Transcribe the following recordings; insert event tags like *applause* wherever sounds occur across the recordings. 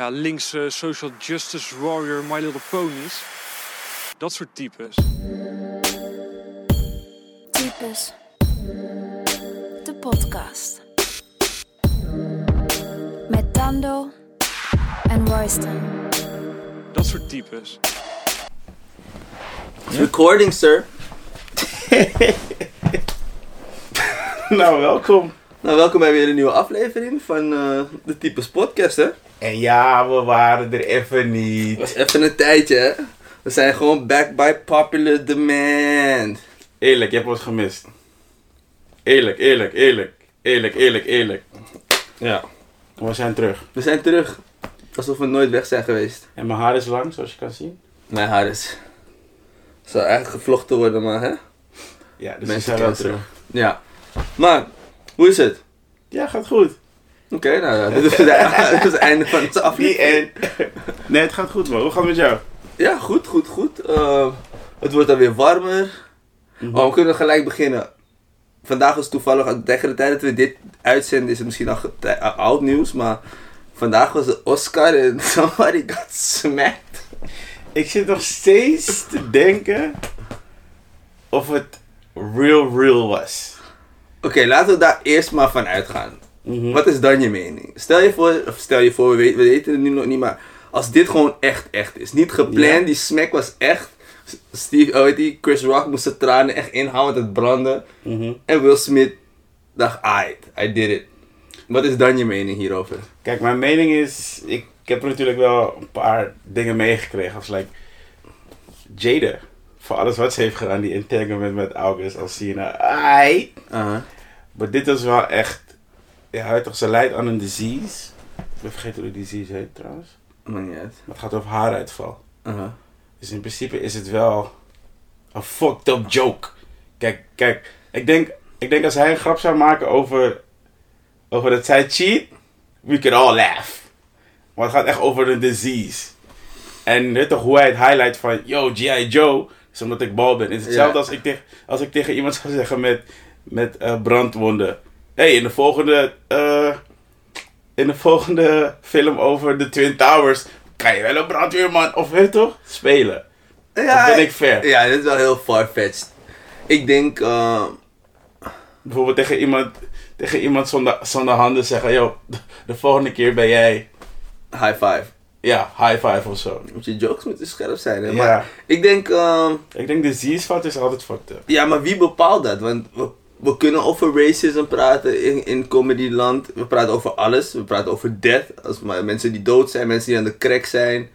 ja, linkse social justice warrior My Little Ponies. Dat soort types. Types. De podcast. Met Tando en Royston. Dat soort types. Recording, sir. *laughs* Nou, welkom. Nou, welkom bij weer een nieuwe aflevering van eh, de Types Podcast, hè. En ja, we waren er even niet. was even een tijdje, hè. We zijn gewoon back by popular demand. Eerlijk, je hebt ons gemist. Eerlijk, eerlijk, eerlijk. Eerlijk, eerlijk, eerlijk. Ja. We zijn terug. We zijn terug. Alsof we nooit weg zijn geweest. En mijn haar is lang, zoals je kan zien. Mijn haar is... Zou eigenlijk gevlochten worden, maar hè. Ja, dus we Mensen zijn wel terug. Ja. Maar, hoe is het? Ja, gaat goed. Oké, nou, *laughs* dit *laughs* is, het einde van onze aflevering. *laughs* Nee, het gaat goed, man. Hoe gaat het met jou? Ja, goed, goed, goed. Eh, het wordt alweer warmer. Oh, we kunnen gelijk beginnen. Vandaag is toevallig, tegen de tijd dat we dit uitzenden, is het misschien al al oud nieuws, maar vandaag was de Oscar en somebody got smacked. Ik zit nog steeds te denken of het real, real was. Oké, laten we daar eerst maar van uitgaan. Mhm. Wat is dan je mening? Stel je voor, of stel je voor, we weten, we weten het nu nog niet, maar als dit gewoon echt, echt is. Niet gepland, Ja. die smack was echt. Steve, oh, weet Chris Rock moest zijn tranen echt inhouden, het branden. Mhm. En Will Smith dacht, aight, I did it. Wat is dan je mening hierover? Kijk, mijn mening is, ik, ik heb natuurlijk wel een paar dingen meegekregen. Als like, Jada, voor alles wat ze heeft gedaan, die entanglement met August, als Sina. Ai. Uh-huh. Maar dit is wel echt, ja, toch, ze lijdt aan een disease. Ik ben vergeten hoe die disease heet trouwens. Maakt niet uit. Maar het gaat over haaruitval. Uh-huh. Dus in principe is het wel een fucked up joke. Kijk, kijk, ik denk, ik denk als hij een grap zou maken over, over dat zij cheat, we could all laugh. Maar het gaat echt over een disease. En weet toch hoe hij het highlight van, yo, G.I. Joe, is omdat ik bal ben. Het is hetzelfde Ja. als, ik tegen, als ik tegen iemand zou zeggen met, met eh, brandwonden. Hey, in de volgende, eh, in de volgende film over de Twin Towers, kan je wel een brandweerman, of weet je toch, spelen. Ja, Of ben ik fair? Ja, dit is wel heel farfetched. Ik denk, uh, Bijvoorbeeld tegen iemand, tegen iemand zonder, zonder handen zeggen, yo, de, de volgende keer ben jij, high five. ja, high five of zo. Moet je jokes moeten scherp zijn. Hè? Ja. Maar ik denk, uh, Ik denk de disease is altijd fucked up. ja, maar wie bepaalt dat? Want we, kunnen over racism praten in, in comedyland. We praten over alles. We praten over death. Als maar mensen die dood zijn, mensen die aan de crack zijn.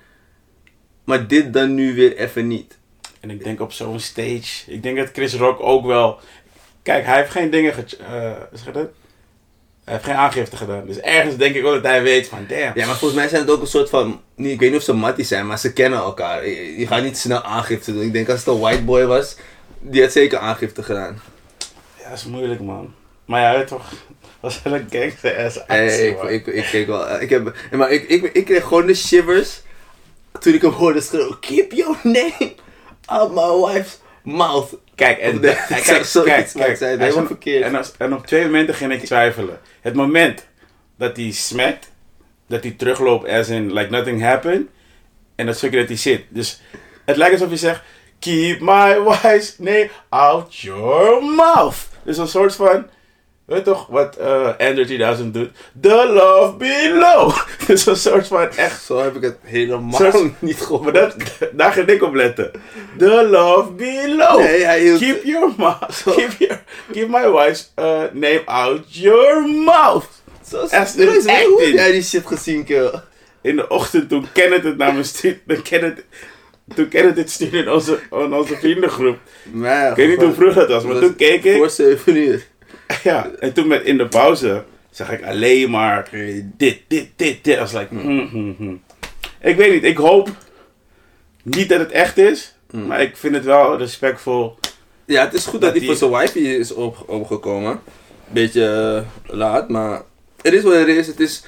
Maar dit dan nu weer even niet. En ik denk op zo'n stage, ik denk dat Chris Rock ook wel, kijk, hij heeft geen dingen, ge zeg je dat? Hij heeft geen aangifte gedaan. Dus ergens denk ik wel dat hij weet van, damn. Ja, maar volgens mij zijn het ook een soort van. Ik weet niet of ze matties zijn, maar ze kennen elkaar. Je je gaat niet snel aangifte doen. Ik denk als het een white boy was, die had zeker aangifte gedaan. Ja, dat is moeilijk, man. Maar ja, toch, *laughs* was wel een gangster ass Hey, actie, ik, man. ik, ik, keek wel. eh, Ik, heb, maar ik, ik, ik kreeg gewoon de shivers toen ik hem hoorde schreeuwen: Keep your name out my wife's mouth. Kijk, en, nee, en ik kijk, kijk, kijk, zei het hij helemaal zei- verkeerd. En, als, en op twee momenten ging ik twijfelen. Het moment dat hij smakt, dat hij terugloopt as in like nothing happened. En dat stukje dat hij zit. Dus het lijkt alsof je zegt, keep my *laughs* wife's name out your mouth. Dus een soort van, weet toch wat eh Andrew 2000 doet? The love below. *laughs* Dus een soort van echt Zo heb ik het helemaal Soort- niet gehoord. maar dat, *laughs* daar ga ik op letten. The love below. Nee, hij hield- Keep your mouth. Keep, your, keep my wife's uh, name out your mouth. Zo is Hoe is- heb jij die shit gezien, kill? In de ochtend toen Kenneth het naar me stuurde. *laughs* Kenneth, toen Kenneth het stuurde in onze, in onze vriendengroep. Maar, Ik weet niet hoe vroeg dat was, maar toen keek ik. Voor 7 uur. *laughs* Ja, en toen met in de pauze zag ik alleen maar dit, dit, dit, dit. Was like, hmm, hmm, hmm. Ik weet niet, ik hoop niet dat het echt is. Maar ik vind het wel respectvol. Ja, het is goed dat, die- voor zijn wifey is op, opgekomen. Beetje eh, laat, maar het is wat het is. Het is...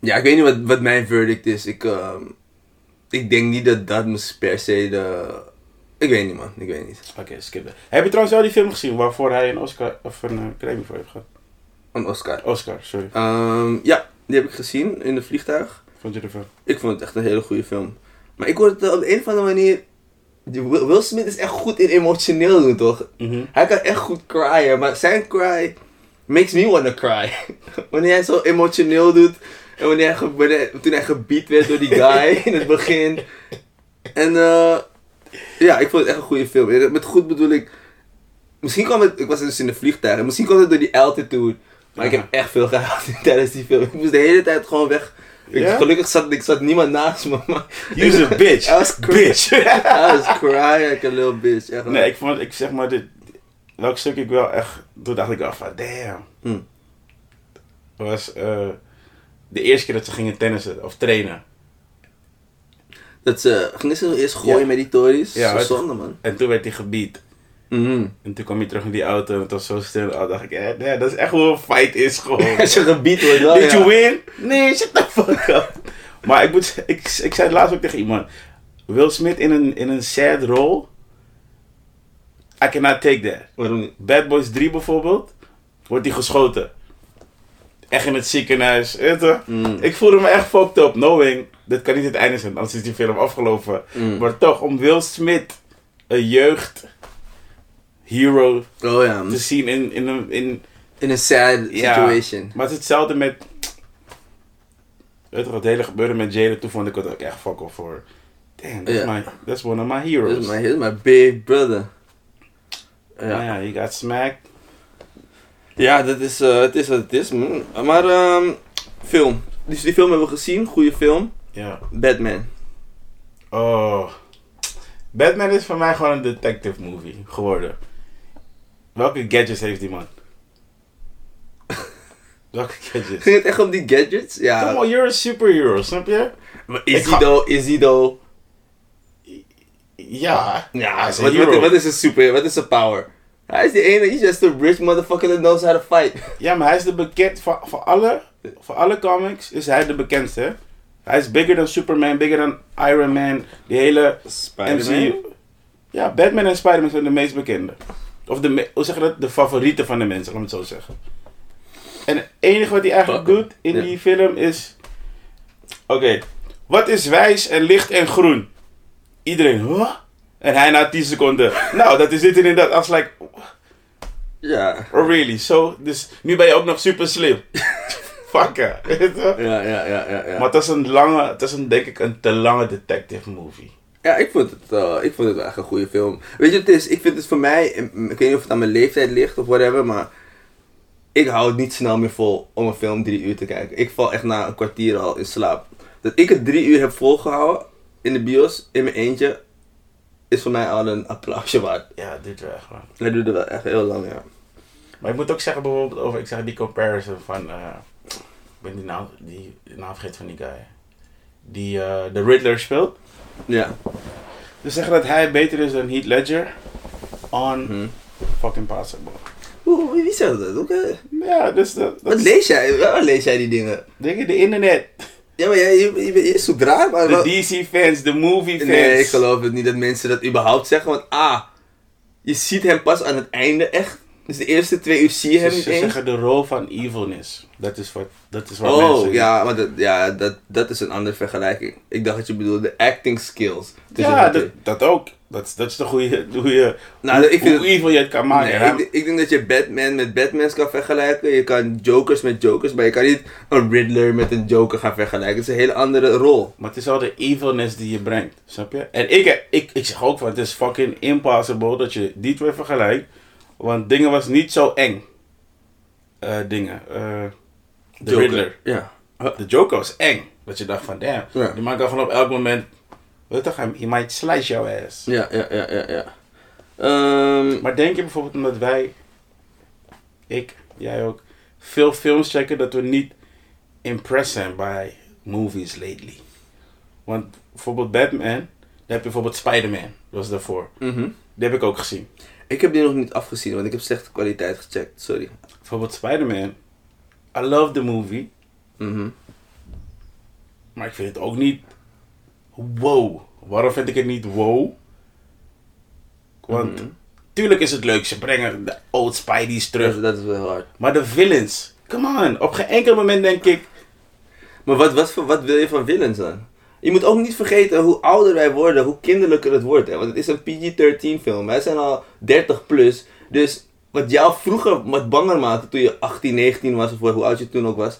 Ja, ik weet niet wat, wat mijn verdict is. Ik, ehm, ik denk niet dat dat moest per se de... Ik weet niet, man. Ik weet niet. Oké, skip dat. Heb je trouwens wel die film gezien waarvoor hij een Oscar of een uh, Grammy voor heeft gehad? Een Oscar. Oscar, sorry. Ehm, ja, die heb ik gezien in het vliegtuig. Vond je ervan? Ik vond het echt een hele goede film. Maar ik word het op de een of andere manier... Will Smith is echt goed in emotioneel doen, toch? Mhm. Hij kan echt goed cryen, maar zijn cry makes me wanna cry. *laughs* wanneer hij zo emotioneel doet. En wanneer hij, toen hij gebied werd door die guy *laughs* in het begin. En eh ja, ik vond het echt een goede film. Met goed bedoel ik... Misschien kwam het... Ik was dus in de vliegtuig. en Misschien kwam het door die altitude. Maar ik heb echt veel gehaald *laughs* tijdens die film. Ik moest de hele tijd gewoon weg. Ik? Gelukkig zat, ik zat niemand naast me. Maar You's a bitch. *laughs* I was bitch. I was crying like a little bitch. Echt nee, ik vond, ik zeg maar, dit, welk stuk ik wel echt, toen dacht ik wel van, damn. Hm. Was eh, de eerste keer dat ze gingen tennissen, of trainen. Dat ze gingen ze eerst gooien Ja. met die tories. Ja, zo zonde man. En toen werd hij gebied. Mhm. En toen kwam hij terug in die auto en het was zo stil. Oh, dacht ik, eh, nee, dat is echt hoe een fight is gewoon. *laughs* Als je gebied wordt wel, Did ja. you win? Nee, shut the fuck up. *laughs* maar ik, moet, ik, ik zei het laatst ook tegen iemand. Will Smith in een, in een sad rol. I cannot take that. Waarom? Bad Boys 3 bijvoorbeeld. Wordt hij geschoten. Echt in het ziekenhuis. weet je? Mm. Ik voelde me echt fucked up. Knowing, dit kan niet het einde zijn. Anders is die film afgelopen. Mm. Maar toch, om Will Smith, een jeugd hero, Oh ja, te zien in, in, een, in in een sad ja, situation. Maar het is hetzelfde met. Weet je wat het hele gebeurde met Jalen? Toen vond ik het ook echt fuck off voor. Damn, that's, my, that's one of my heroes. is my, my big brother. Ja, ja, he got smacked. Ja dat is, eh, het is wat het is. Maar, ehm, film. Dus die film hebben we gezien, goede film. Ja. Batman. Oh. Batman is voor mij gewoon een detective movie geworden. Welke gadgets heeft die man? *laughs* Welke gadgets? Ging het echt om die gadgets? Ja. Come on, you're a superhero, snap je? Maar is hij though, is hij though... Ja. Ja, een wat, wat, wat is zijn super, wat is zijn power? Hij is die ene, he's just a rich motherfucker that knows how to fight. Ja, maar hij is de bekend voor, voor alle voor alle comics is hij de bekendste. hè? Hij is bigger dan Superman, bigger dan Iron Man, die hele MCU. Ja, Batman en Spider-Man zijn de meest bekende. Of de, hoe zeg je dat? De favorieten van de mensen, laat me het zo zeggen. En het enige wat hij eigenlijk Fuck. doet in Ja. die film is... Oké, wat is wijs en licht en groen? Iedereen, huh? En hij na 10 seconden, nou, dat is dit en dat. I was like, Ja. oh really? So, dus nu ben je ook nog super slim. *laughs* Fucker. Ja, ja, ja, ja. ja. Maar het is een lange, het is een, denk ik een te lange detective movie. Ja, ik vond het, eh, ik vond het wel echt een goede film. Weet je, het is, ik vind het voor mij, ik weet niet of het aan mijn leeftijd ligt of whatever, maar ik hou het niet snel meer vol om een film drie uur te kijken. Ik val echt na een kwartier al in slaap. Dat ik het drie uur heb volgehouden in de bios, in mijn eentje, is voor mij al een applausje waard. Ja, wel echt wel. Hij doet het wel echt heel lang, ja. Maar ik moet ook zeggen bijvoorbeeld over, ik zeg die comparison van, eh, ik ben die naam, die naam vergeten van die guy. Die eh, de Riddler speelt. Ja. Dus zeggen dat hij beter is dan Heath Ledger. On Mhm. fucking possible. Oeh, wie zegt dat? Oké. Ja, dus dat, dat Wat lees jij? Waar lees jij die dingen? dingen, de internet. Ja, maar jij, je, je, je zoekt raar, maar... De wat- DC fans, de movie fans. Nee, ik geloof het niet dat mensen dat überhaupt zeggen. Want ah, je ziet hem pas aan het einde echt. Dus de eerste twee uur zie je hem Ze, niet ze zeggen de rol van evilness. Dat is wat, dat is wat Oh, mensen... ja, maar dat, ja, dat, dat is een andere vergelijking. Ik dacht dat je bedoelde acting skills. tussen Ja, dat, dat ook. Dat, is- dat is de goede, hoe je, Nou, ik vind hoe evil je het kan maken. Nee, ik, ik denk dat je Batman met Batmans kan vergelijken. Je kan Jokers met Jokers, maar je kan niet een Riddler met een Joker gaan vergelijken. Het is een hele andere rol. Maar het is wel de evilness die je brengt, snap je? En ik, ik, ik zeg ook van, het is fucking impossible dat je die twee vergelijkt. Want dingen was niet zo eng. Eh, dingen. eh, de Joker. Riddler. Ja. De Joker was eng. Dat je dacht van, damn. Ja. Die kan gewoon op elk moment... Weet toch, he might slice your ass. Ja, ja, ja, ja, ja. Ehm, Maar denk je bijvoorbeeld omdat wij, ik, jij ook, veel films checken dat we niet impressed zijn bij movies lately? Want bijvoorbeeld Batman, daar heb je bijvoorbeeld Spider-Man, dat was daarvoor. mhm. Die heb ik ook gezien. Ik heb die nog niet afgezien, want ik heb slechte kwaliteit gecheckt. Sorry. Bijvoorbeeld Spider-Man, I love the movie, Mhm. maar ik vind het ook niet wow. Waarom vind ik het niet wow? Want Mhm. tuurlijk is het leuk, ze brengen de old Spidey's terug. Dat, dat is wel hard. Maar de villains, come on. Op geen enkel moment denk ik, Maar wat, wat, voor- wat wil je van villains dan? Je moet ook niet vergeten hoe ouder wij worden, hoe kinderlijker het wordt. Hè? Want het is een PG-13 film. Wij zijn al 30 plus. Dus wat jou vroeger wat banger maakte toen je 18, 19 was, of hoe oud je toen ook was.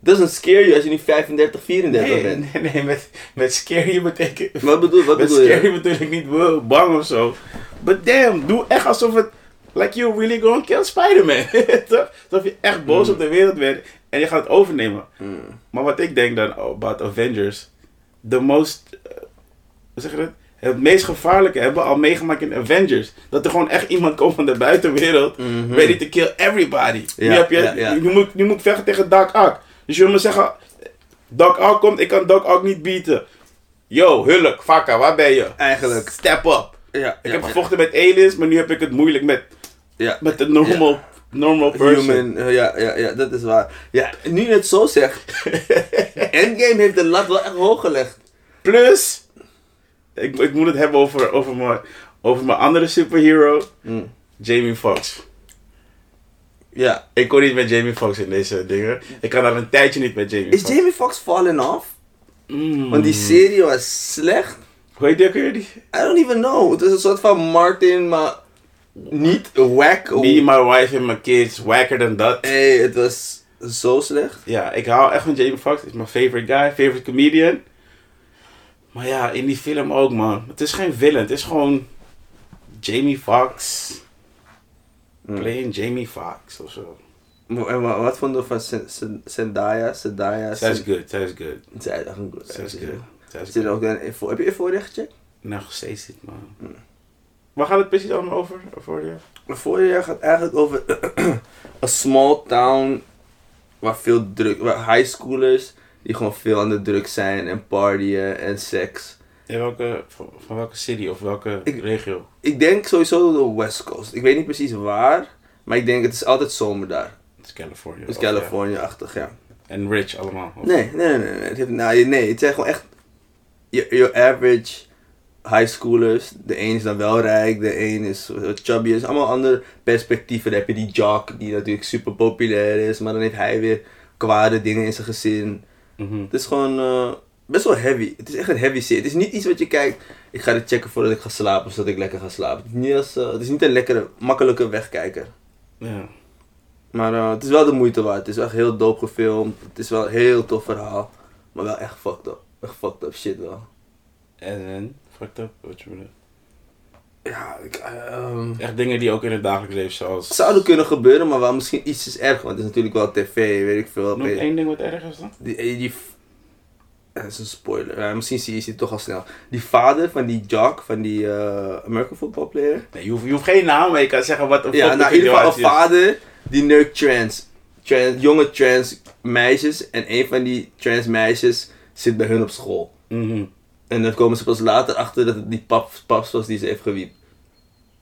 Doesn't scare you als je nu 35, 34 Nee, bent. nee, nee, met, met scary betekent... Wat bedoel, wat met bedoel je? bedoel ik niet wow, bang of zo. But damn, doe echt alsof het... Like you really gonna kill Spider-Man. *laughs* Toch? Alsof je echt boos Mm. op de wereld bent en je gaat het overnemen. Hmm. Maar wat ik denk dan about Avengers... The most... eh, hoe zeg je dat? Het meest gevaarlijke hebben we al meegemaakt in Avengers. Dat er gewoon echt iemand komt van de buitenwereld... Mhm. Ready to kill everybody. Ja, nu, heb je, ja, ja. Nu, moet, nu moet ik vechten tegen Doc Ock. Dus je wil me zeggen... Doc Ock komt, ik kan Doc Ock niet bieden. Yo, Hulk, Fakka, waar ben je? Eigenlijk. Step up. Ja, Ik heb gevochten met aliens, maar nu heb ik het moeilijk met, Ja. met de normal, normal person. Human, eh, ja, ja, ja, dat is waar. Ja, nu je het zo zegt. *laughs* Endgame heeft de lat wel echt hoog gelegd. Plus, ik, ik moet het hebben over, over, mijn, over mijn andere superhero, Mm. Jamie Foxx. Ja. Ik kon niet met Jamie Foxx in deze dingen. Ik kan al een tijdje niet met Jamie Is Foxx. Jamie Foxx fallen off? Mm. Want die serie was slecht. Hoe heet die ook weer? I don't even know. Het is een soort van Martin, maar niet wack. Me, my wife and my kids, wacker than that. Hey, het was zo slecht. Ja, ik hou echt van Jamie Foxx. Is mijn favorite guy, favorite comedian. Maar ja, in die film ook, man. Het is geen villain. Het is gewoon Jamie Foxx. Mm. Playing Jamie Foxx of zo. En wa- wat vonden we van Zen- Zen- Zendaya? Zendaya? Zij is good, zij is good. Zij is echt een good. Zij is good. Er ook een, heb je Euphoria gecheckt? Nog steeds niet, man. Waar gaat het precies allemaal over? Voor je? Euphoria gaat eigenlijk over *clears throat* een small town waar veel druk, waar high schoolers die gewoon veel aan de druk zijn en partyen en seks. In welke, van, van welke city of welke Ik- regio? Ik denk sowieso de West Coast. Ik weet niet precies waar, maar ik denk het is altijd zomer daar. Het is California. Het is of ja. California-achtig, ja. En rich allemaal. of- Nee, nee, nee, nee. nee. Het, heeft, nou, nee, het zijn gewoon echt je, je average high schoolers. De een is dan wel rijk, de een is wat chubby. Is allemaal andere perspectieven. Dan heb je die jock die natuurlijk super populair is, maar dan heeft hij weer kwade dingen in zijn gezin. Mhm. Het is gewoon eh, best wel heavy. Het is echt een heavy serie. Het is niet iets wat je kijkt, ik ga dit checken voordat ik ga slapen, zodat ik lekker ga slapen. Het is niet, als, eh, het is niet een lekkere, makkelijke wegkijker. Ja. Maar eh, het is wel de moeite waard. Het is echt heel dope gefilmd. Het is wel een heel tof verhaal. Maar wel echt fucked up. Echt fucked up shit wel. En fucked up, wat je bedoelt. Ja, ik, ehm, Echt dingen die ook in het dagelijks leven zoals... zouden kunnen gebeuren, maar wel misschien ietsjes erger. Want het is natuurlijk wel tv, weet ik veel. Noem één ding wat erg is dan? Die, die, die dat is een spoiler. Ja, misschien zie je het toch al snel. Die vader van die jock, van die eh, American football player. Nee, je hoeft, je hoeft geen naam, maar je kan zeggen wat een Ja, nou in ieder geval een is. vader die neukt trans, trans. Jonge trans meisjes. En een van die trans meisjes zit bij hun op school. Mhm. En dan komen ze pas later achter dat het die pap, paps was die ze heeft gewiept.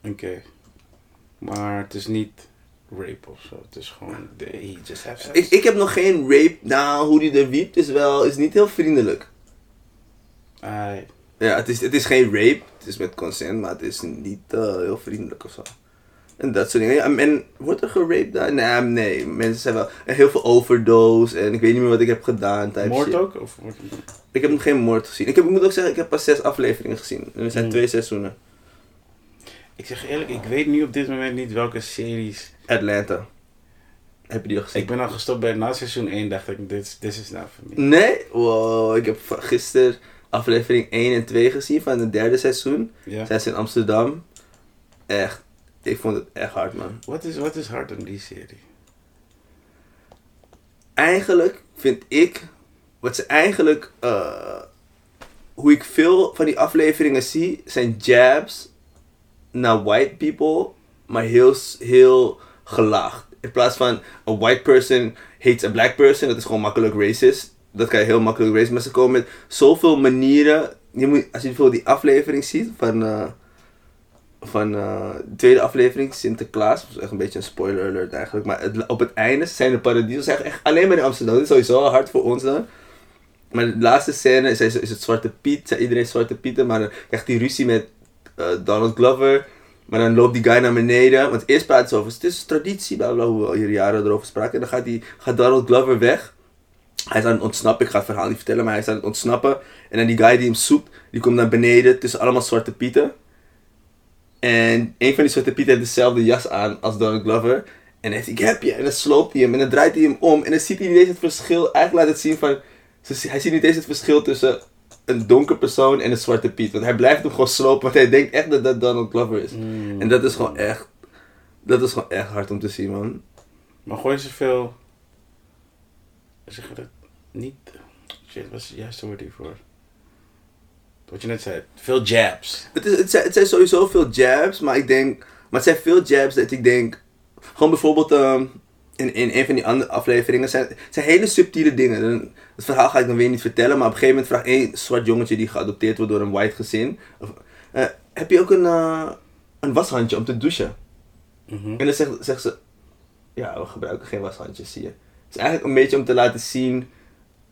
Oké. Maar het is niet rape of zo. Het is gewoon, he just have sex. Ik, ik heb nog geen rape. Nou, hoe die er wiept is wel, is niet heel vriendelijk. Ai. Ja, het is, het is geen rape. Het is met consent, maar het is niet eh, heel vriendelijk of zo. En dat soort dingen. Ja, en, wordt er geraped daar? Nee, nee, mensen zijn wel... En heel veel overdose en ik weet niet meer wat ik heb gedaan. type Moord shit. ook? Of Ik heb nog geen moord gezien. Ik, heb, ik moet ook zeggen, ik heb pas zes afleveringen gezien. En er zijn Mm. twee seizoenen. Ik zeg eerlijk, ik weet nu op dit moment niet welke series. Atlanta. Heb je die al gezien? Ik ben al gestopt bij na seizoen 1, dacht ik, dit is not for me. Nee? Wow, ik heb gisteren aflevering 1 en 2 gezien van het derde seizoen. Ja. Zij zijn in Amsterdam. Echt, ik vond het echt hard, man. Wat is, wat is hard aan die serie? Eigenlijk vind ik, wat ze eigenlijk, eh, hoe ik veel van die afleveringen zie, zijn jabs naar white people, maar heel, heel gelaagd. In plaats van a white person hates a black person, dat is gewoon makkelijk racist. Dat kan je heel makkelijk racist, maar ze komen met zoveel manieren. Je moet, als je bijvoorbeeld die aflevering ziet van, eh, van eh, de tweede aflevering, Sinterklaas. Dat is echt een beetje een spoiler alert eigenlijk. Maar op het einde zijn de paradies zijn echt alleen maar in Amsterdam. Dat is sowieso hard voor ons dan. Maar de laatste scène is, is het Zwarte Piet. Iedereen Zwarte Pieten. Maar dan krijgt hij ruzie met eh, Donald Glover. Maar dan loopt die guy naar beneden. Want eerst praten ze over, het is traditie, bla, hoe we al hier jaren erover spraken. En dan gaat, die, gaat Donald Glover weg. Hij is aan het ontsnappen. Ik ga het verhaal niet vertellen, maar hij is aan het ontsnappen. En dan die guy die hem zoekt, die komt naar beneden tussen allemaal zwarte pieten. En een van die zwarte pieten heeft dezelfde jas aan als Donald Glover. En heeft hij, ik heb je. En dan sloopt hij hem. En dan draait hij hem om. En dan ziet hij niet eens het verschil. Eigenlijk laat het zien van... Hij ziet niet eens het verschil tussen een donker persoon en een zwarte piet. Want hij blijft hem gewoon slopen. Want hij denkt echt dat dat Donald Glover is. En dat is gewoon echt... Dat is gewoon echt hard om te zien, man. Maar gooien ze veel. Zeg dat niet? Shit, wat is het juiste woord hiervoor? Wat je net zei. Veel jabs. Het, is, het, zijn, het zijn sowieso veel jabs, maar ik denk... Maar het zijn veel jabs dat ik denk... Gewoon bijvoorbeeld ehm, in, in een van die andere afleveringen zijn, het zijn hele subtiele dingen. Het verhaal ga ik dan weer niet vertellen, maar op een gegeven moment vraagt één zwart jongetje die geadopteerd wordt door een white gezin... of, eh, heb je ook een, eh, een washandje om te douchen? Mhm. En dan zegt, zegt ze... Ja, we gebruiken geen washandjes, zie je. Het is eigenlijk een beetje om te laten zien...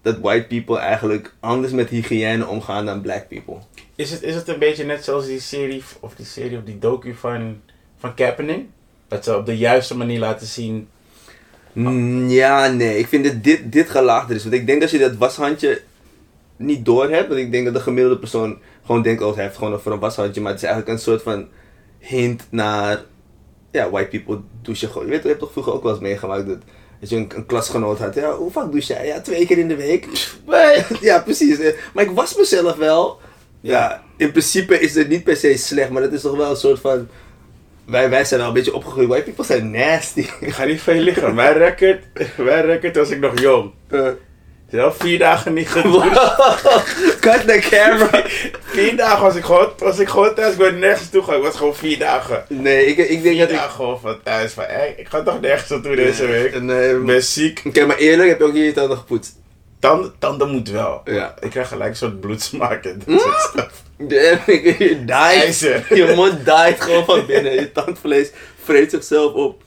dat white people eigenlijk anders met hygiëne omgaan dan black people. Is het, is het een beetje net zoals die serie, of die serie of die docu van, van Kaepernick? Dat ze op de juiste manier laten zien. Mm, Ja, nee. Ik vind dat dit, dit gelaagder is. Want ik denk dat je dat washandje niet door hebt. Want ik denk dat de gemiddelde persoon gewoon denkt, oh, hij heeft gewoon voor een washandje. Maar het is eigenlijk een soort van hint naar, ja, white people douchen gewoon. Je weet, je hebt toch vroeger ook wel eens meegemaakt dat, dat je een, een klasgenoot had. Ja, hoe vaak douche jij? Ja, twee keer in de week. *laughs* *laughs* ja, precies. Eh, Maar ik was mezelf wel. Ja, in principe is het niet per se slecht, maar dat is toch wel een soort van... Wij, wij zijn al een beetje opgegroeid. White people zijn nasty. Ik ga niet veel liggen. Mijn record, mijn record was ik nog jong. Zelf vier dagen niet gedoucht. *laughs* Cut the camera. Vier dagen was ik gewoon, was ik gewoon thuis. Ik ben nergens toe gegaan. Ik was gewoon vier dagen. Nee, ik, ik denk Vier dat ik... dagen gewoon van thuis. Van, hey, ik ga toch nergens naartoe deze week. Nee, Ik ben ziek. Oké, maar eerlijk, heb je ook je tanden gepoetst? Tanden, tanden moet wel. Ja. Ik krijg gelijk een soort bloedsmaak en dat soort stuff. De, *laughs* je diet. *laughs* Je mond diet gewoon van binnen. Je tandvlees vreet zichzelf op.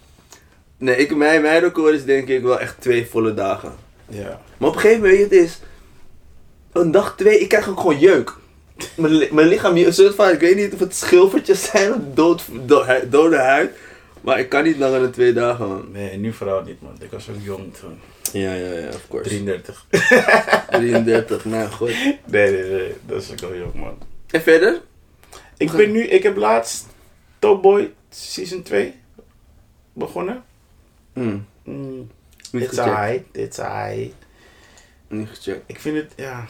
Nee, ik, mijn, mijn record is denk ik wel echt twee volle dagen. Ja. Maar op een gegeven moment, weet je, het is... Een dag twee, ik krijg ook gewoon jeuk. Mijn, li- mijn lichaam, een soort van, ik weet niet of het schilfertjes zijn of dood, do- dode huid. Maar ik kan niet langer dan twee dagen, man. Nee, nu vooral niet man. Ik was ook jong toen. Ja, ja, ja, of course. 33. 33, *laughs* nou goed. Nee, nee, nee. Dat is ook wel jong man. En verder? Ik ben nu, ik heb laatst Top Boy Season 2 begonnen. Hmm, Mm, niet it's alright, it's alright. Niet gecheckt. Ik vind het, ja...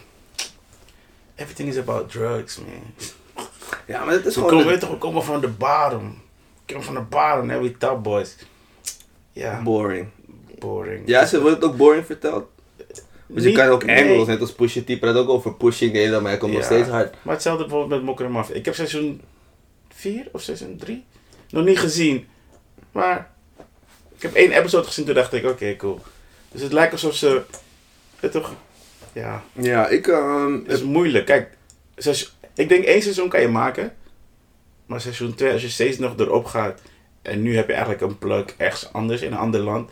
Everything is about drugs, man. *laughs* Ja, maar dat is We gewoon... komen, de- weet toch, we komen van de bottom. We komen van de bottom, we top boys. Ja, Boring. boring. Ja, ze wordt het ook boring verteld. Dus je kan ook nee. angles, net als Pusha T, praat ook over pushing de hele maar hij komt nog steeds hard. Maar hetzelfde bijvoorbeeld met Mokker Mafia. Ik heb seizoen 4 of seizoen 3 nog niet gezien. Maar ik heb één episode gezien, toen dacht ik, oké, cool. Dus het lijkt alsof ze... Het toch... Ja, Ja, ik, ehm, het is moeilijk. Kijk, seizoen- ik denk één seizoen kan je maken. Maar seizoen 2, als je steeds nog erop gaat... En nu heb je eigenlijk een plug ergens anders, in een ander land.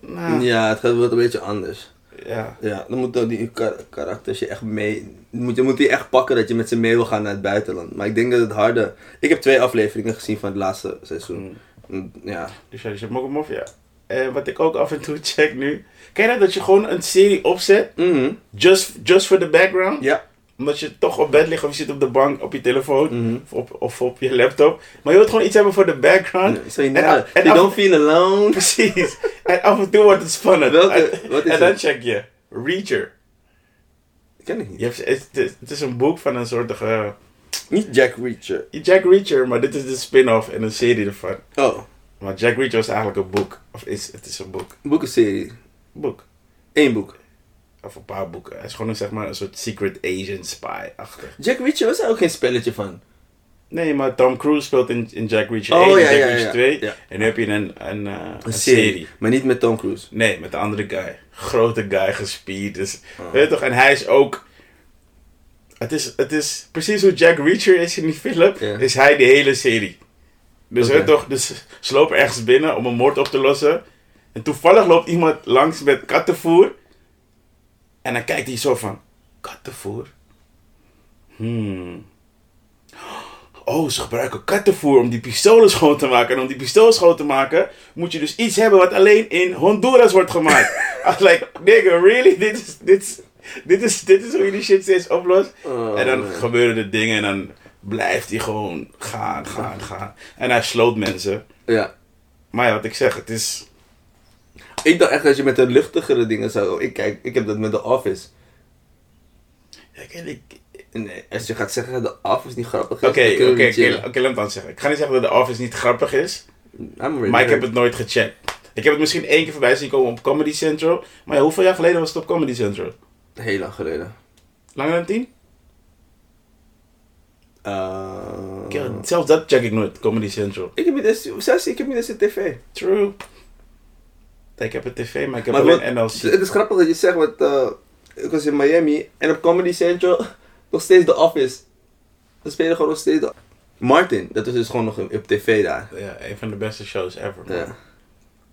Nou, ja, het gaat wordt een beetje anders. ja. Ja, dan moeten die kar- karakters je echt mee, moet je moet die echt pakken dat je met ze mee wil gaan naar het buitenland. Maar ik denk dat het harde, ik heb twee afleveringen gezien van het laatste seizoen. Ja, Dus ja, dus je hebt Mafia. En wat ik ook af en toe check nu... Ken je dat, dat je gewoon een serie opzet... Mhm. Just, just for the background. ja. Omdat je toch op bed ligt of je zit op de bank op je telefoon Mhm. of, op, of op je laptop. Maar je wilt gewoon iets hebben voor de background. Ja, So you, En- know, en you af- don't feel alone. *laughs* Precies. en af en toe wordt het spannend. Welke- en, wat is en dan het? check je. Reacher. Ken ik niet. Je hebt, het, het- het is een boek van een soort... eh, Niet Jack Reacher. Jack Reacher, maar dit is de spin-off en een serie ervan. Oh, Maar Jack Reacher was eigenlijk een boek. Of is, het is een boek. boekenserie. Boek. Eén boek. Of een paar boeken. Hij is gewoon een, zeg maar, een soort secret agent spy-achtig. Jack Reacher was er ook geen spelletje van. Nee, maar Tom Cruise speelt in, in Jack Reacher Oh, 1 en ja, Jack ja, Reacher ja. 2. Ja. En nu heb je een, een, eh, een, Een serie. serie. Maar niet met Tom Cruise. Nee, met de andere guy. Grote guy gespied. Dus, Oh. weet je toch? En hij is ook... Het is, het is precies hoe Jack Reacher is in die film. Is hij de hele serie. Dus je toch? Dus ze lopen ergens binnen om een moord op te lossen. En toevallig loopt iemand langs met kattenvoer. En dan kijkt hij zo van... Kattenvoer? Hmm... Oh, ze gebruiken kattenvoer om die pistolen schoon te maken. En om die pistolen schoon te maken, moet je dus iets hebben wat alleen in Honduras wordt gemaakt. *laughs* was like, nigga, really? Dit is, dit is, dit is, dit is hoe je die shit steeds oplost? Oh, en dan man. gebeuren de dingen en dan blijft hij gewoon gaan, gaan, gaan. En hij sloot mensen. Ja. Maar ja, wat ik zeg, het is... Ik dacht echt dat je met de luchtigere dingen zou... Ik, kijk, ik heb dat met The Office. Ja, kijk, ik, Nee, als je gaat zeggen dat The Office niet grappig is... Oké, oké, oké, laat me dan zeggen. Ik ga niet zeggen dat The Office niet grappig is, maar ik heb het nooit gecheckt. Ik heb het misschien één keer voorbij zien komen op Comedy Central. Maar ja, hoeveel jaar geleden was het op Comedy Central? Heel lang geleden. Langer dan tien? Uh, zelfs dat check ik nooit, Comedy Central. Ik heb niet eens... Zelfs ik heb niet eens een tv. True. Ik heb een tv, maar ik heb Maar alleen NLC. Het is grappig dat je zegt, want uh, ik was in Miami en op Comedy Central *laughs* nog steeds The Office. We spelen gewoon nog steeds The... Martin, dat is dus gewoon nog een- op tv daar. Ja, een van de beste shows ever. man. Ja.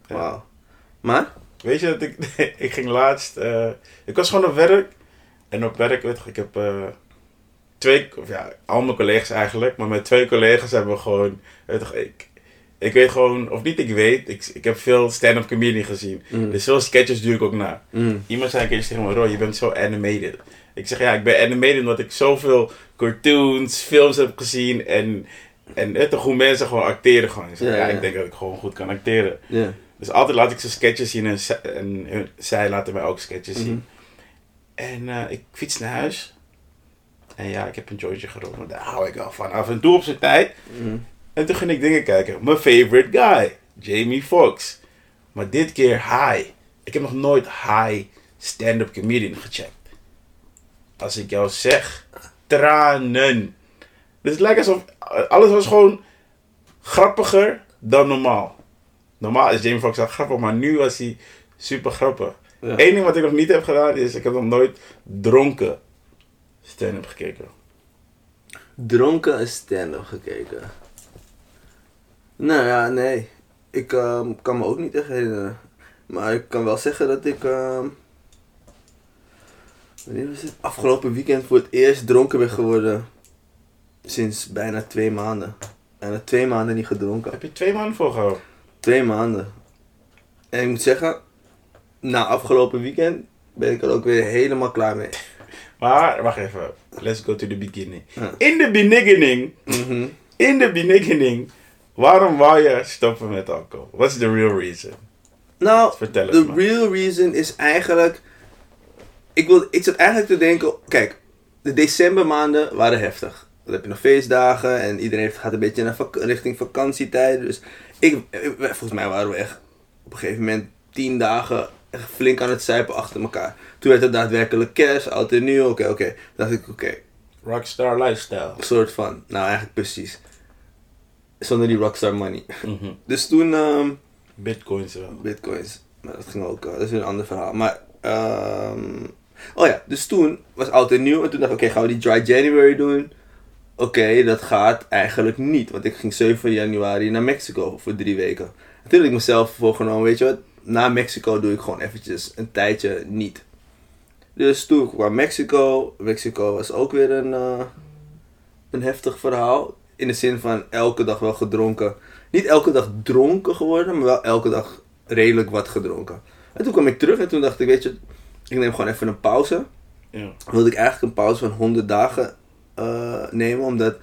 Wauw. Maar? Weet je dat ik, *laughs* ik ging laatst, eh, ik was gewoon op werk. En op werk, weet je, ik heb eh, twee, of ja, al mijn collega's eigenlijk, maar met twee collega's hebben we gewoon, weet je, ik, ik weet gewoon, of niet ik weet, ik, ik heb veel stand-up comedy gezien. Mm. Dus veel sketches duur ik ook na. Mm. Iemand zei een keer tegen me, Roy, je bent zo animated. Ik zeg, ja, ik ben animated omdat ik zoveel cartoons, films heb gezien en, en toch hoe mensen gewoon acteren gewoon. Ik zeg, Ja, ja, ja. ik denk dat ik gewoon goed kan acteren. Ja. Dus altijd laat ik ze sketches zien en, zij- en hun- zij laten mij ook sketches zien. Mhm. En eh, ik fiets naar huis. En ja, ik heb een jointje gerookt. Daar hou ik wel van. Af en toe op zijn tijd. Mm. En toen ging ik dingen kijken. Mijn favorite guy. Jamie Foxx. Maar dit keer high. Ik heb nog nooit high stand-up comedian gecheckt. Als ik jou zeg. Tranen. Dus het lijkt alsof alles was gewoon grappiger dan normaal. Normaal is Jamie Foxx wel grappig, maar nu was hij super grappig. Ja. Eén ding wat ik nog niet heb gedaan is, ik heb nog nooit dronken stand-up gekeken. Dronken en stand-up gekeken. Nou ja, nee. Ik ehm, kan me ook niet echt herinneren. Maar ik kan wel zeggen dat ik... ehm, wanneer was het? Afgelopen weekend voor het eerst dronken ben geworden. Sinds bijna twee maanden. Bijna twee maanden niet gedronken. Heb je twee maanden volgehouden? Twee maanden. En ik moet zeggen, na afgelopen weekend ben ik er ook weer helemaal klaar mee. Maar, wacht even. Let's go to the beginning. Ja. In de beginning, Mhm. in de beginning, waarom wou je stoppen met alcohol? What's the real reason? Nou, Vertel me. real reason is eigenlijk... Ik, wil, ik zat eigenlijk te denken... Kijk, de decembermaanden waren heftig. Dan heb je nog feestdagen en iedereen gaat een beetje naar vak- richting vakantietijden. Dus ik, volgens mij waren we echt op een gegeven moment tien dagen echt flink aan het zuipen achter elkaar. Toen werd het daadwerkelijk kerst, oud en nieuw. Oké, oké. Toen dacht ik, oké, Rockstar lifestyle. een soort van. Nou, eigenlijk precies. Zonder die rockstar money. Mhm. *laughs* Dus toen... ehm, Bitcoins wel. Bitcoins. Maar dat ging ook, eh, dat is weer een ander verhaal. Maar, ehm oh ja, dus toen was oud en nieuw. En toen dacht ik, oké, gaan we die Dry January doen? Oké, dat gaat eigenlijk niet. Want ik ging 7 januari naar Mexico voor drie weken. En toen had ik mezelf voorgenomen, weet je wat? Na Mexico doe ik gewoon eventjes een tijdje niet. Dus toen kwam Mexico. Mexico was ook weer een, eh, een heftig verhaal. In de zin van elke dag wel gedronken. Niet elke dag dronken geworden, maar wel elke dag redelijk wat gedronken. En toen kwam ik terug en toen dacht ik, weet je, ik neem gewoon even een pauze. Ja. Wilde ik eigenlijk een pauze van 100 dagen eh, nemen, omdat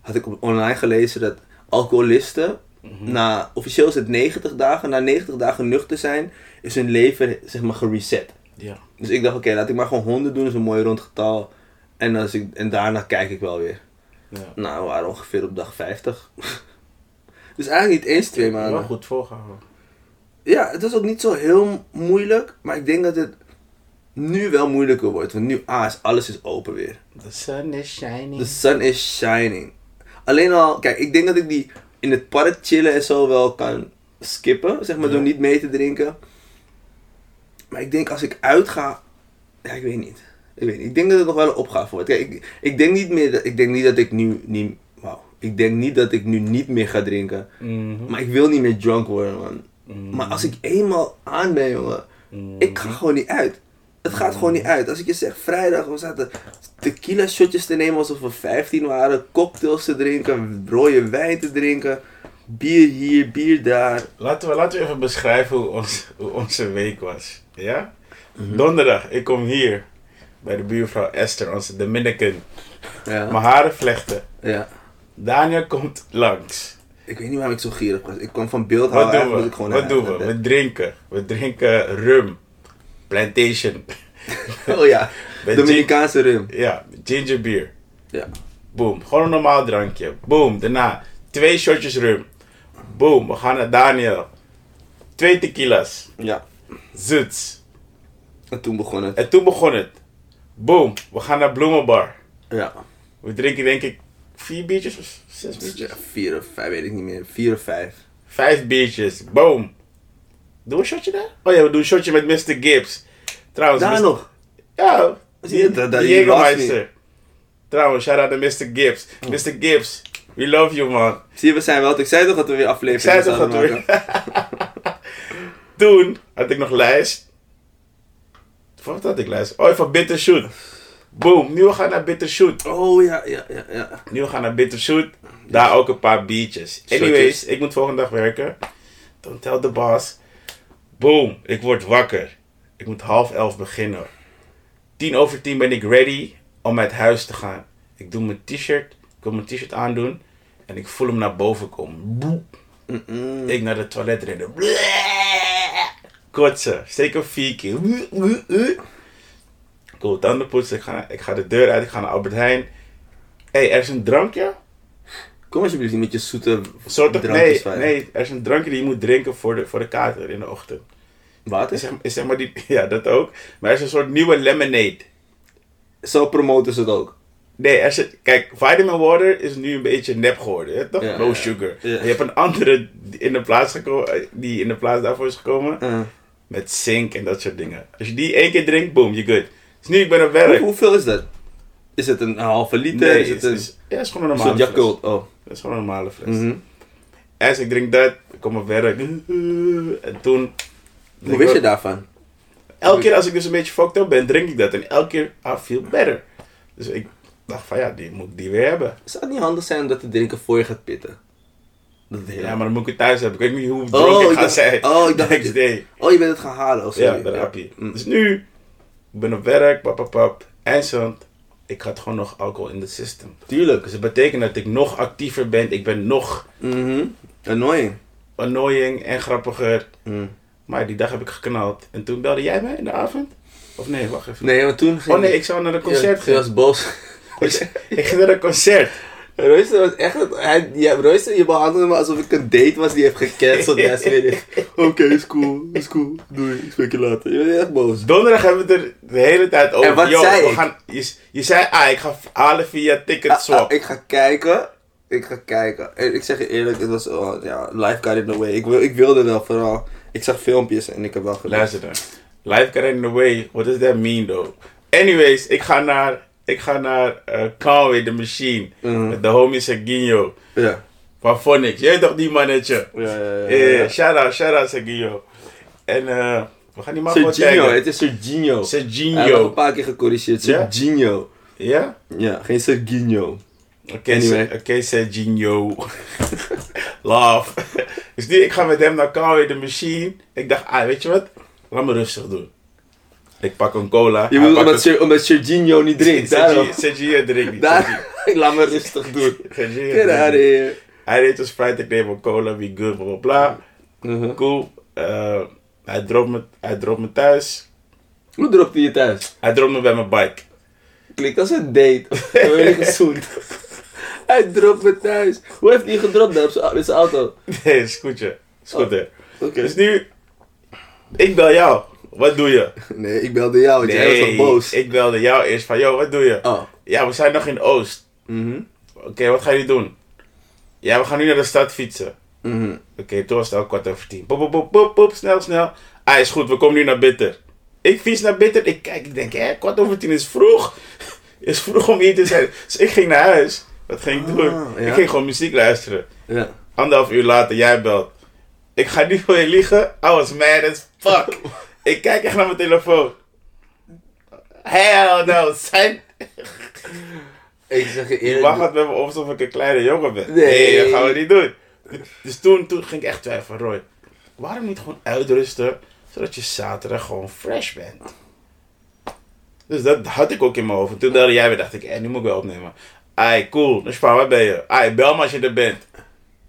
had ik online gelezen dat alcoholisten, Mhm. na, officieel is het 90 dagen, na 90 dagen nuchter zijn, is hun leven zeg maar gereset. Ja. Dus ik dacht, oké, laat ik maar gewoon 100 doen, is een mooi rond getal. En, als ik, en daarna kijk ik wel weer. ja. Nou, we waren ongeveer op dag 50. *laughs* dus eigenlijk niet eens twee Wel maanden. goed volgehouden. Ja, het was ook niet zo heel moeilijk, maar ik denk dat het nu wel moeilijker wordt. Want nu, ah, is alles is open weer. The sun is shining. The sun is shining. Alleen al, kijk, ik denk dat ik die in het park chillen en zo wel kan skippen, zeg maar, Ja. door niet mee te drinken. Maar ik denk als ik uitga, ja, ik weet niet. Ik weet niet. Ik denk dat het nog wel een opgave wordt. Kijk, ik, ik denk niet meer, dat, ik denk niet dat ik nu, niet, wauw. Ik denk niet dat ik nu niet meer ga drinken. Mhm. Maar ik wil niet meer drunk worden, man. Mhm. Maar als ik eenmaal aan ben, jongen, Mhm. ik ga gewoon niet uit. Het gaat gewoon niet uit. Als ik je zeg, vrijdag, we zaten tequila shotjes te nemen alsof we 15 waren, cocktails te drinken, rode wijn te drinken, bier hier, bier daar. Laten we, laten we even beschrijven hoe, ons, hoe onze week was. Ja? Donderdag, ik kom hier bij de buurvrouw Esther, onze Dominican. Ja. Mijn haren vlechten. ja. Daniel komt langs. Ik weet niet waarom ik zo gierig was. Ik kwam van beeld Wat doen we? Wat doen we? We drinken. We drinken rum. Plantation. *laughs* Oh ja. Met Dominicaanse rum. Ja, ginger beer. Ja. Boom. Gewoon een normaal drankje. Boom. Daarna twee shotjes rum. Boom. We gaan naar Daniel. Twee tequila's. Ja. Zoets. En toen begon het. En toen begon het. Boom. We gaan naar Bloemenbar. Ja. We drinken denk ik vier biertjes of zes biertjes. Ja, vier of vijf, weet ik niet meer. Vier of vijf. Vijf biertjes. Boom. Doen we een shotje daar? Oh ja, we doen een shotje met Mr. Gibbs. Trouwens, Daar Mr. nog. Ja, Zie je, dat-. Trouwens, shout out naar Mr. Gibbs. Mr. Gibbs, we love you man. Zie je, we zijn wel. Ik zei toch dat we weer Ik afleveringen zei toch dat we... maken? *laughs* Toen had ik nog lijst. Wat had ik lijst? Oh, van Bittershoot. Boom, nu we gaan naar Bittershoot. Oh ja, ja, ja, ja. Nu we gaan naar Bittershoot. Daar ook een paar biertjes. Anyways, ik moet volgende dag werken. Don't tell the boss. Boom, ik word wakker. Ik moet half elf beginnen. Tien over tien ben ik ready om uit huis te gaan. Ik doe mijn t-shirt. Ik wil mijn t-shirt aandoen. En ik voel hem naar boven komen. Boep. Ik naar de toilet rennen. Kotsen. Een vier keer. Cool, tanden poetsen. Ik ga, ik ga de deur uit. Ik ga naar Albert Heijn. Hé, hey, er is een drankje. Kom alsjeblieft niet met je zoete Soort nee, nee, er is een drankje die je moet drinken voor de, voor de kater in de ochtend. Water? Is zeg, is zeg maar die, *laughs* ja, dat ook. Maar er is een soort nieuwe lemonade. Zo promoten ze het ook. Nee, er zit, kijk, vitamin water is nu een beetje nep geworden, hè, toch? Ja, no ja. sugar. Ja. Je hebt een andere die in de plaats gekomen, die in de plaats daarvoor is gekomen. Uh. Met zink en dat soort dingen. Als je die één keer drinkt, boom, je good. Dus nu ik ben op Hoe- werk. hoeveel is dat? Is het een halve liter? Nee, is het een is, ja, is gewoon een normale fles. Yakult? Oh. Dat is gewoon een normale fles. En als ik drink dat, ik kom op werk. En toen... Hoe wist je daarvan? Elke keer als ik dus een beetje fucked up ben, drink ik dat. En elke keer, I feel better. Dus ik dacht van ja, die moet ik die weer hebben. Zou het niet handig zijn om dat te drinken voor je gaat pitten? Dat Ja, maar dan moet ik het thuis hebben. Ik weet niet hoe dronken ik ik ga dacht- zijn. oh, ik dacht- *laughs* Next day. Oh, je bent het gaan halen of zo? Ja, dat heb je. Dus nu, ik ben op werk, pap, pap, pap. Eindstand, ik had gewoon nog alcohol in het system. Tuurlijk. Dus dat betekent dat ik nog actiever ben. Ik ben nog Mhm. Annoying. annoying en grappiger. Mm. Maar die dag heb ik geknald. En toen belde jij mij in de avond? Of nee, wacht even. Nee, want toen ging Oh nee, ik zou naar een concert Je gaan. was boos. *laughs* Ik ging naar een concert. Royster was echt... Hij, ja, je behandelde me alsof ik een date was die heeft gecanceld. ja. *laughs* Oké, is cool. Is cool. Doei. Ik spreek je later. Je bent echt boos. Donderdag hebben we het er de hele tijd over. En wat Yo, zei we ik? Gaan, je, je zei, ah, ik ga halen via ticket Ah, swap. ah, ik ga kijken. Ik ga kijken. En ik zeg je eerlijk, het was... Oh, ja, life got in the way. Ik, wil, ik wilde wel vooral... Ik zag filmpjes en ik heb wel gedaan. Luister dan. Life got in the way. What does that mean though? Anyways, ik ga naar, ik ga naar eh, Conway the Machine. Met de homie Serginho. Ja. Van Phonics. Jij toch die mannetje? Ja, ja, ja. Ja, ja, shout out, shout out Serginho. En eh, we gaan die man gewoon Serginho, taggen. het is Serginho. Hij heeft nog een Serginho. paar keer gecorrigeerd. Serginho. Ja? Ja, geen Serginho. Oké, Anyway. Ser- oké, Serginho. *laughs* Love. *laughs* dus nu, ik ga met hem naar Conway the Machine. Ik dacht, ah, weet je wat? Laat me rustig doen. Ik pak een cola. Je pakt omdat, een- omdat Serginho niet drinkt. Serginho drinkt niet. Daar, *laughs* laat me rustig doen. Serginho. Hij deed een Sprite, ik neem een cola, we good, bla bla bla. Mhm. Cool. Eh, hij dropt me, hij dropt me thuis. Hoe dropt hij je thuis? Hij dropt me bij mijn bike. Klinkt als een date. *laughs* We willen gezoend. Hij dropt me thuis. Hoe heeft hij gedropt daar op zijn- met zijn auto? Nee, scooter. Scooter. Oké. Dus nu, ik bel jou. Wat doe je? *laughs* Nee, ik belde jou, want jij was nog boos. ik belde jou eerst van, yo, wat doe je? Oh. Ja, we zijn nog in Oost. Mhm. Oké, wat gaan jullie doen? Ja, we gaan nu naar de stad fietsen. Mhm. Oké, toen was het al kwart over tien. Pop, pop, pop, pop, pop, snel, snel. Ah, is goed, we komen nu naar Bitter. Ik fiets naar Bitter, ik kijk, ik denk, hè, kwart over tien is vroeg. *laughs* Is vroeg om hier te zijn. Dus ik ging naar huis. Wat ging ik doen? Ah, ja. Ik ging gewoon muziek luisteren. Ja. Anderhalf uur later, jij belt. Ik ga niet voor je liegen. I was mad as fuck. *laughs* ik kijk echt naar mijn telefoon. Hell no, son. Ik zeg je eerlijk. mag het met me op alsof ik een kleine jongen ben. Nee. Nee, dat gaan we niet doen. Dus toen, toen ging ik echt twijfelen, Roy. Waarom niet gewoon uitrusten? Zodat je zaterdag gewoon fresh bent. Dus dat had ik ook in mijn hoofd. En toen belde jij weer, dacht ik, eh, nu moet ik wel opnemen. Ai, cool. Dus waar ben je? Ai, bel me als je er bent.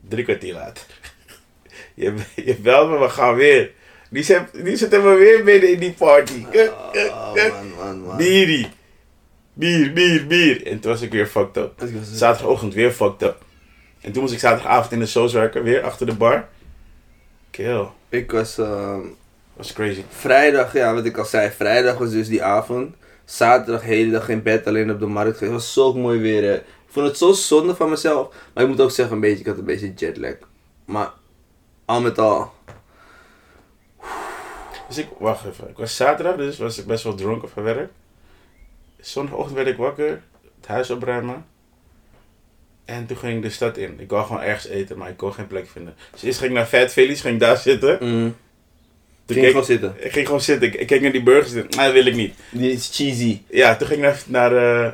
Drie kwartier later. *laughs* Je, je belt me, we gaan weer. Die, zet, die zitten we weer midden in die party. Oh, man, man, man. Bierie. Bier, bier, bier. En toen was ik weer fucked up. Zaterdagochtend weer fucked up. En toen moest ik zaterdagavond in de shows werken, weer achter de bar. Kill. Ik was ehm, Was crazy. vrijdag, ja, wat ik al zei, vrijdag was dus die avond. Zaterdag hele dag in bed, alleen op de markt geweest. Het was zo mooi weer. hè. Ik vond het zo zonde van mezelf. Maar ik moet ook zeggen, een beetje, ik had een beetje jetlag. Maar al met al. Dus ik, wacht even. Ik was zaterdag, dus was ik best wel dronken van werk. Zondagochtend werd ik wakker, het huis opruimen. En toen ging ik de stad in. Ik wou gewoon ergens eten, maar ik kon geen plek vinden. Dus eerst ging ik naar Fat Phillies, ging ik daar zitten. Mm. Toen Ging keek- gewoon zitten. Ik ging gewoon zitten. Ik, ik keek naar die burgers. Nee, dat wil ik niet. Die is cheesy. Ja, toen ging ik naar, naar eh,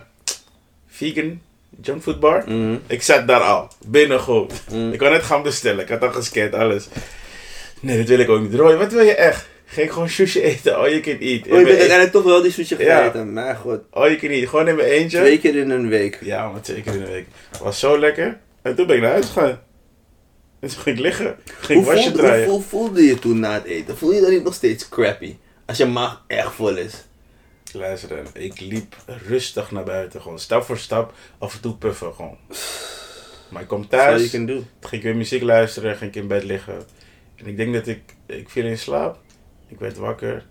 Vegan Junkfood Bar. Mm. Ik zat daar al. Binnen gewoon. Mm. Ik kon net gaan bestellen. Ik had al gescand, alles. Nee, dat wil ik ook niet. Roy, wat wil je echt? Ging gewoon sushi eten. All you can eat. Oh, je bent uiteindelijk toch wel die sushi Ja. gegeten. Mijn god. All you can eat. Gewoon in mijn eentje. Twee keer in een week. Ja, maar twee keer in de week. Was zo lekker. En toen ben ik naar huis gegaan. En toen ging ik liggen. Ging ik Hoe wasje voelde, hoe, draaien. hoe voelde je toen na het eten? Voel je dat niet nog steeds crappy? Als je maag echt vol is. Luister, dan. ik liep rustig naar buiten. Gewoon stap voor stap. Af en toe puffen gewoon. Maar ik kom thuis. ging ik weer muziek luisteren, ging ik in bed liggen. En ik denk dat ik, ik viel in slaap. Ik werd wakker.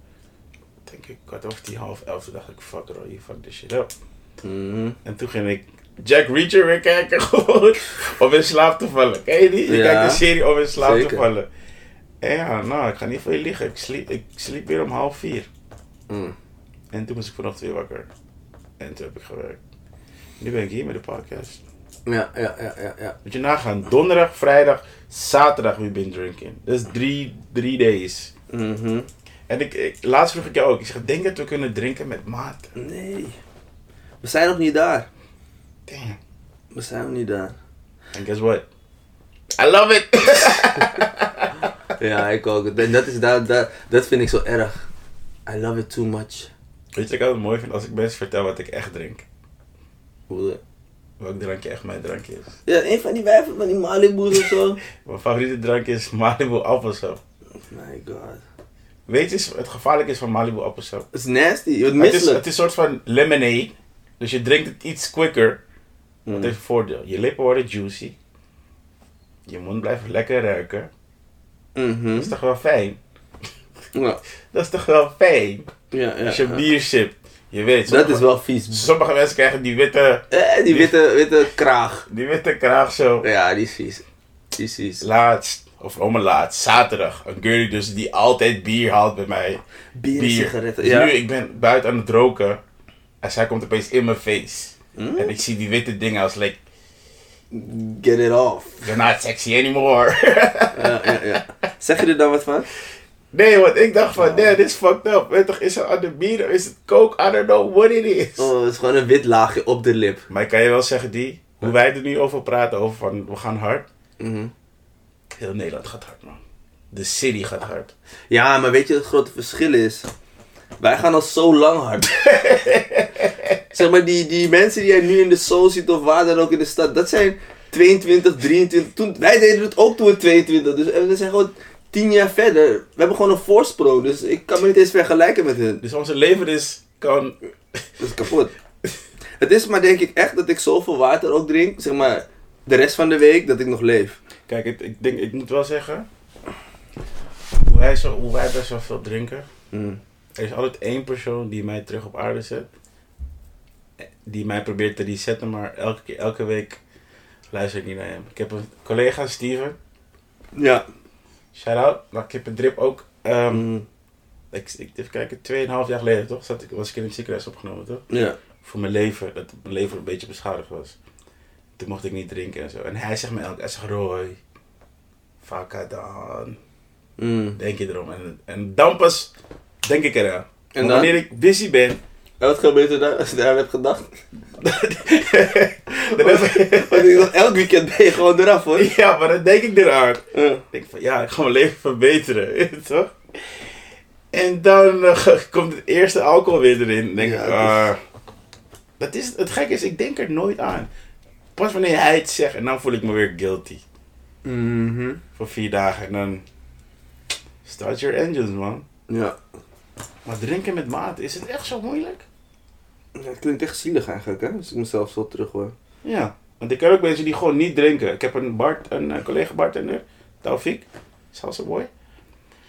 Denk ik, kwart over tien, half elf. Toen dacht ik, fuck Roy, fuck this shit up. Mhm. En toen ging ik Jack Reacher weer kijken, *laughs* gewoon. Om in slaap te vallen. Ken je die? Je Ja. kijkt een serie om in slaap te vallen. En ja, nou, ik ga niet voor je liggen. Ik sliep, ik sliep weer om half vier. Mm. En toen moest ik vanochtend weer wakker. En toen heb ik gewerkt. Nu ben ik hier met de podcast. Ja, ja, ja, ja, ja. Moet je nagaan, donderdag, vrijdag, zaterdag we been drinking. Dat is drie, drie days. Mhm. En ik, ik, laatst vroeg ik jou ook, ik zeg, denk dat we kunnen drinken met maat. Nee. We zijn nog niet daar. Damn. We zijn nog niet daar. And guess what? I love it! *laughs* Ja, ik ook. En dat, is, dat, dat, dat vind ik zo erg. I love it too much. Weet je wat ik altijd mooi vind? Als ik mensen vertel wat ik echt drink. Hoe- Welk drankje echt mijn drankje is. Ja, een van die wijven van die Malibu's of zo. *laughs* Mijn favoriete drankje is Malibu appelsap. My god. Weet je het gevaarlijke is van Malibu appelsap? Het is nasty. Het is, het is een soort van lemonade. Dus je drinkt het iets quicker. Mm. Dat heeft een voordeel. Je lippen worden juicy. Je mond blijft lekker ruiken. Mhm. Dat is toch wel fijn? Ja, *laughs* Dat is toch wel fijn? ja, ja. Als je bier sipt. Je weet. Dat is wel vies. Sommige mensen krijgen die witte, Eh, die witte, witte kraag. die witte kraag zo. Ja, die is vies. Die is vies. Laatst, of om een laatst, zaterdag. Een girlie dus die altijd bier haalt bij mij. Bier, en sigaretten. Dus Ja. nu, ik ben buiten aan het roken. En zij komt opeens in mijn face. Hmm? En ik zie die witte dingen als like, Get it off. you're not sexy anymore. Ja, ja, ja. Zeg je er dan wat van? nee, want ik dacht van, nee, dit is fucked up. Weet toch, is het aan de bier of is het coke? I don't know what it is. Oh, het is gewoon een wit laagje op de lip. Maar kan je wel zeggen, die, hoe wij er nu over praten, over van, we gaan hard. Mhm. Heel Nederland gaat hard, man. De city gaat hard. Ja, maar weet je wat het grote verschil is? Wij gaan al zo lang hard. *laughs* zeg maar, die, die mensen die jij nu in de soul ziet of waar dan ook in de stad, dat zijn 22, 23. Toen, wij deden het ook toen we 22, dus eh, we zijn gewoon 10 jaar verder. We hebben gewoon een voorsprong, dus ik kan me niet eens vergelijken met hun. Dus onze leven is, kan, *laughs* Dat is kapot. het is maar denk ik echt dat ik zoveel water ook drink, zeg maar, de rest van de week dat ik nog leef. Kijk, het- ik, denk, ik moet wel zeggen. Hoe wij, zo, hoe wij best wel veel drinken. Mm. Er is altijd één persoon die mij terug op aarde zet. Die mij probeert te resetten, maar elke, keer, elke week luister ik niet naar hem. Ik heb een collega, Steven. Ja. Shout out. Maar ik heb een drip ook. Ehm, Mm. ik, ik, even kijken, 2,5 jaar geleden toch? Zat ik, was ik in het ziekenhuis opgenomen toch? Ja. Voor mijn leven, dat mijn leven een beetje beschadigd was. Toen mocht ik niet drinken en zo. En hij zegt me elke hij zegt Roy, fuck dan. Mm. Denk je erom. En, en dan pas denk ik eraan. En wanneer ik busy ben, En wat gebeurt er dan als je daar hebt gedacht? *laughs* *laughs* Want elk weekend ben je gewoon eraf hoor. *laughs* ja, maar dan denk ik eraan. Ja. Ik denk van ja, ik ga mijn leven verbeteren, toch? En dan eh, komt het eerste alcohol weer erin. Dan denk Ja, ik, ah. dat is, het gekke is, ik denk er nooit aan. Pas wanneer hij het zegt en dan voel ik me weer guilty. Mhm. Voor vier dagen en dan... Start your engines, man. Ja. Maar drinken met maat, is het echt zo moeilijk? Ja, Het klinkt echt zielig eigenlijk, hè? Als ik mezelf zo terug hoor. Ja. Want ik ken ook mensen die gewoon niet drinken. Ik heb een, Bart, een eh, collega bartender, Taufik. Salsa boy.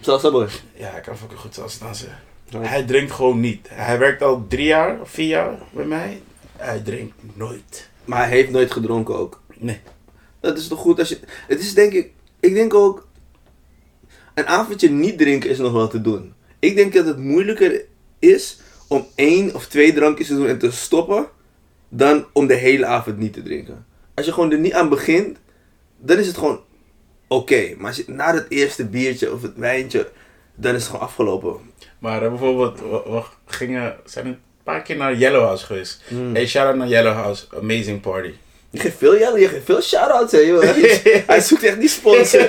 Salsa boy. Ja, ik kan fucking goed salsa dansen. Ja. Hij drinkt gewoon niet. Hij werkt al drie jaar of vier jaar bij mij. Hij drinkt nooit. Maar hij heeft nooit gedronken ook. Nee. Dat is toch goed als je... Het is denk ik... Ik denk ook... Een avondje niet drinken is nog wel te doen. Ik denk dat het moeilijker is om één of twee drankjes te doen en te stoppen... dan om de hele avond niet te drinken. Als je gewoon er niet aan begint, dan is het gewoon oké. Maar als je na het eerste biertje of het wijntje, dan is het gewoon afgelopen. Maar eh, bijvoorbeeld, we, we gingen, zijn een paar keer naar Yellow House geweest. Hmm. Hey, shout out naar Yellow House. Amazing party. Je geeft veel, Jelle, je geeft veel shout-outs, hè, joh. *laughs* Hij zoekt echt die sponsor. *laughs*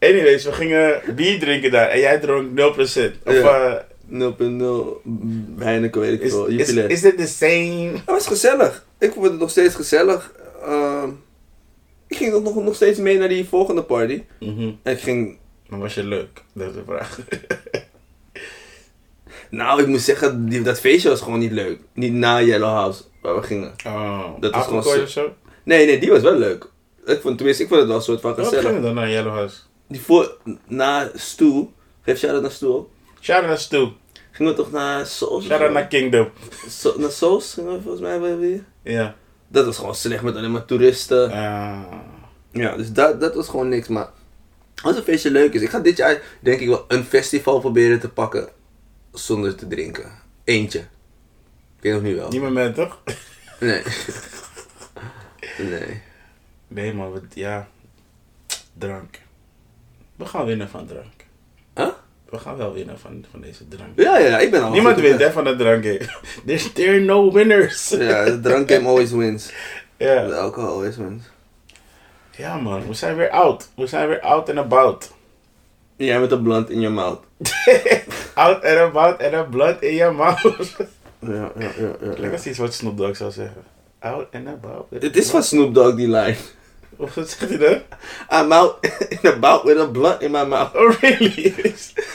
Anyways, we gingen bier drinken daar en jij dronk 0%. Of Ja. eh, 0.0 Heineken, weet ik is, veel. is, dit the same? Het was gezellig. Ik vond het nog steeds gezellig. Ehm, ik ging nog, nog steeds mee naar die volgende party. Mhm. En ik ging... Maar was je leuk? Dat is de vraag. *laughs* Nou, ik moet zeggen, die, dat feestje was gewoon niet leuk. Niet na Yellow House, waar we gingen. Oh, Dat is gewoon of zo? Nee, nee, die was wel leuk. Ik vond, tenminste, ik vond het wel een soort van Wat gezellig. gingen we dan naar Yellow House? Die voor, na Stoel, geef shout-out naar Stoel. Shout out naar Stu. Gingen we toch naar Soos? Shout out naar Kingdom. So, naar Soos gingen we volgens mij weer. Ja. Dat was gewoon slecht met alleen maar toeristen. Ah. Ja, dus dat, dat was gewoon niks. Maar als een feestje leuk is, ik ga dit jaar denk ik wel een festival proberen te pakken zonder te drinken. Eentje. Ik weet nog niet wel. Niet toch? Nee. *laughs* nee. Nee man, wat, ja. Drank. We gaan winnen van drank. Huh? We gaan wel winnen van, van deze drank. Ja, ja, ik ben al Niemand wint hè van de drank. *laughs* There's there are no winners. Ja, de drankgame always wins. *laughs* De ja. alcohol always wins. ja man, we zijn weer out. We zijn weer out and about. Jij met een blunt in je mouth. Out and about and a blood in your mouth. Ja, ja, ja. ja, ja. iets wat Snoop Dogg zou zeggen. Out and about. a Het is van. Snoop Dogg die line. Of wat zegt hij dan? I'm out in about with a blunt in my mouth. Oh really?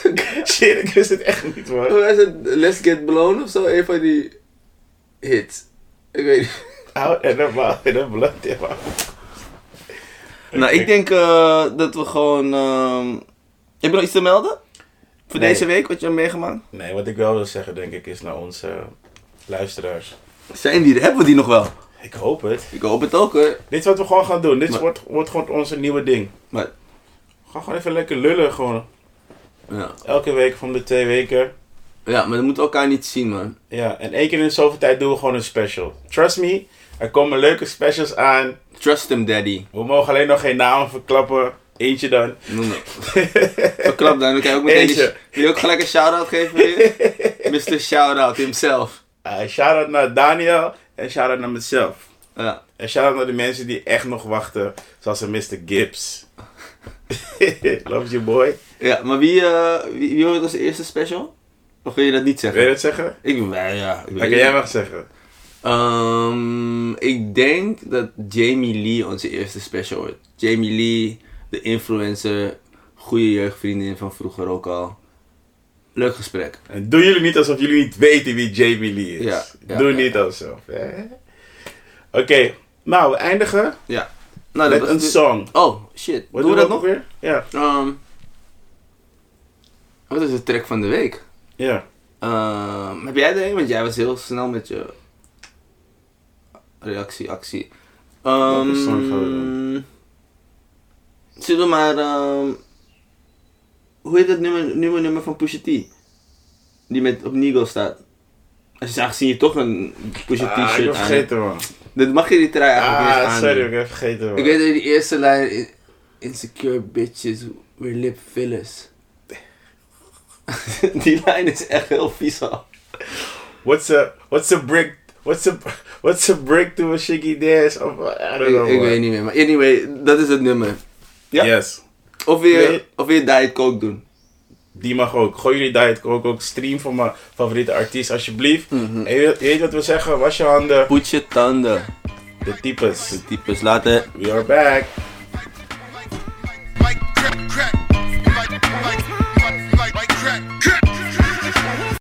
*laughs* Shit, ik wist het echt niet man. Hoe is het? Let's Get Blown of zo? Een van die hits. Ik weet niet. Out and about with a blood in your mouth. Nou, ik denk eh, dat we gewoon... ehm Heb je nog iets te melden? Voor Nee. deze week, wat je hebt meegemaakt? Nee, wat ik wel wil zeggen, denk ik, is naar onze eh, luisteraars. Zijn die er? Hebben we die nog wel? Ik hoop het. Ik hoop het ook hoor. Dit is wat we gewoon gaan doen. Dit Maar- wordt, wordt gewoon onze nieuwe ding. Maar, We gaan gewoon even lekker lullen. Gewoon. ja. Elke week van de twee weken. ja, maar we moeten elkaar niet zien man. Ja, en één keer in zoveel tijd doen we gewoon een special. Trust me, er komen leuke specials aan. Trust him daddy. We mogen alleen nog geen namen verklappen. Eentje dan. Noem het. Verklap dan. Je ook meteen... Eentje. Wil je ook gelijk een shout-out geven weer? Mr. Shout-out himself. Uh, shout-out naar Daniel en shout-out naar mezelf. Ja. En shout-out naar de mensen die echt nog wachten. Zoals een Mr. Gibbs. *laughs* Love you boy. Ja, maar wie, eh wie, wie wordt als eerste special? Of wil je dat niet zeggen? Wil je dat zeggen? Ik, wij, ja. Weet kan jij mag zeggen. Ehm, ik denk dat Jamie Lee onze eerste special wordt. Jamie Lee, de influencer, goede jeugdvriendin van vroeger ook al. Leuk gesprek. En doen jullie niet alsof jullie niet weten wie Jamie Lee is. Ja, ja, Doe ja, niet alsof. Oké, nou we eindigen Ja. Nou, met een dit- song. Oh, shit. Wat Doen we dat nog? weer? Ja. Ehm, wat is de track van de week? ja. Ehm, heb jij er een? Want jij was heel snel met je reactie, actie. Ehm, Welke song gaan we doen? Zullen we maar... ehm, hoe heet het nummer, nieuwe nummer van Pusha T? Die met, op Nigo staat. Als je aangezien je toch een Pusha Ah, ik T-shirt heb vergeten man. Dan mag je die trui eigenlijk niet Ah, aan. sorry, ik heb vergeten man. Ik weet dat die eerste lijn... Insecure bitches, we're lip fillers. *laughs* die lijn is echt heel vies al. What's a, what's a brick, what's a, what's a brick to a shiggy dance? Of, I don't Ik, know ik man. weet niet meer. Maar anyway, dat is het nummer. Ja? Yes. Of wil je, Nee. of je Diet Coke doen? Die mag ook. Gooi jullie diet coke ook. Stream van mijn favoriete artiest alsjeblieft. En je, weet- je weet wat we zeggen. Was je handen. Poets je tanden. De types. De types laten. We are back.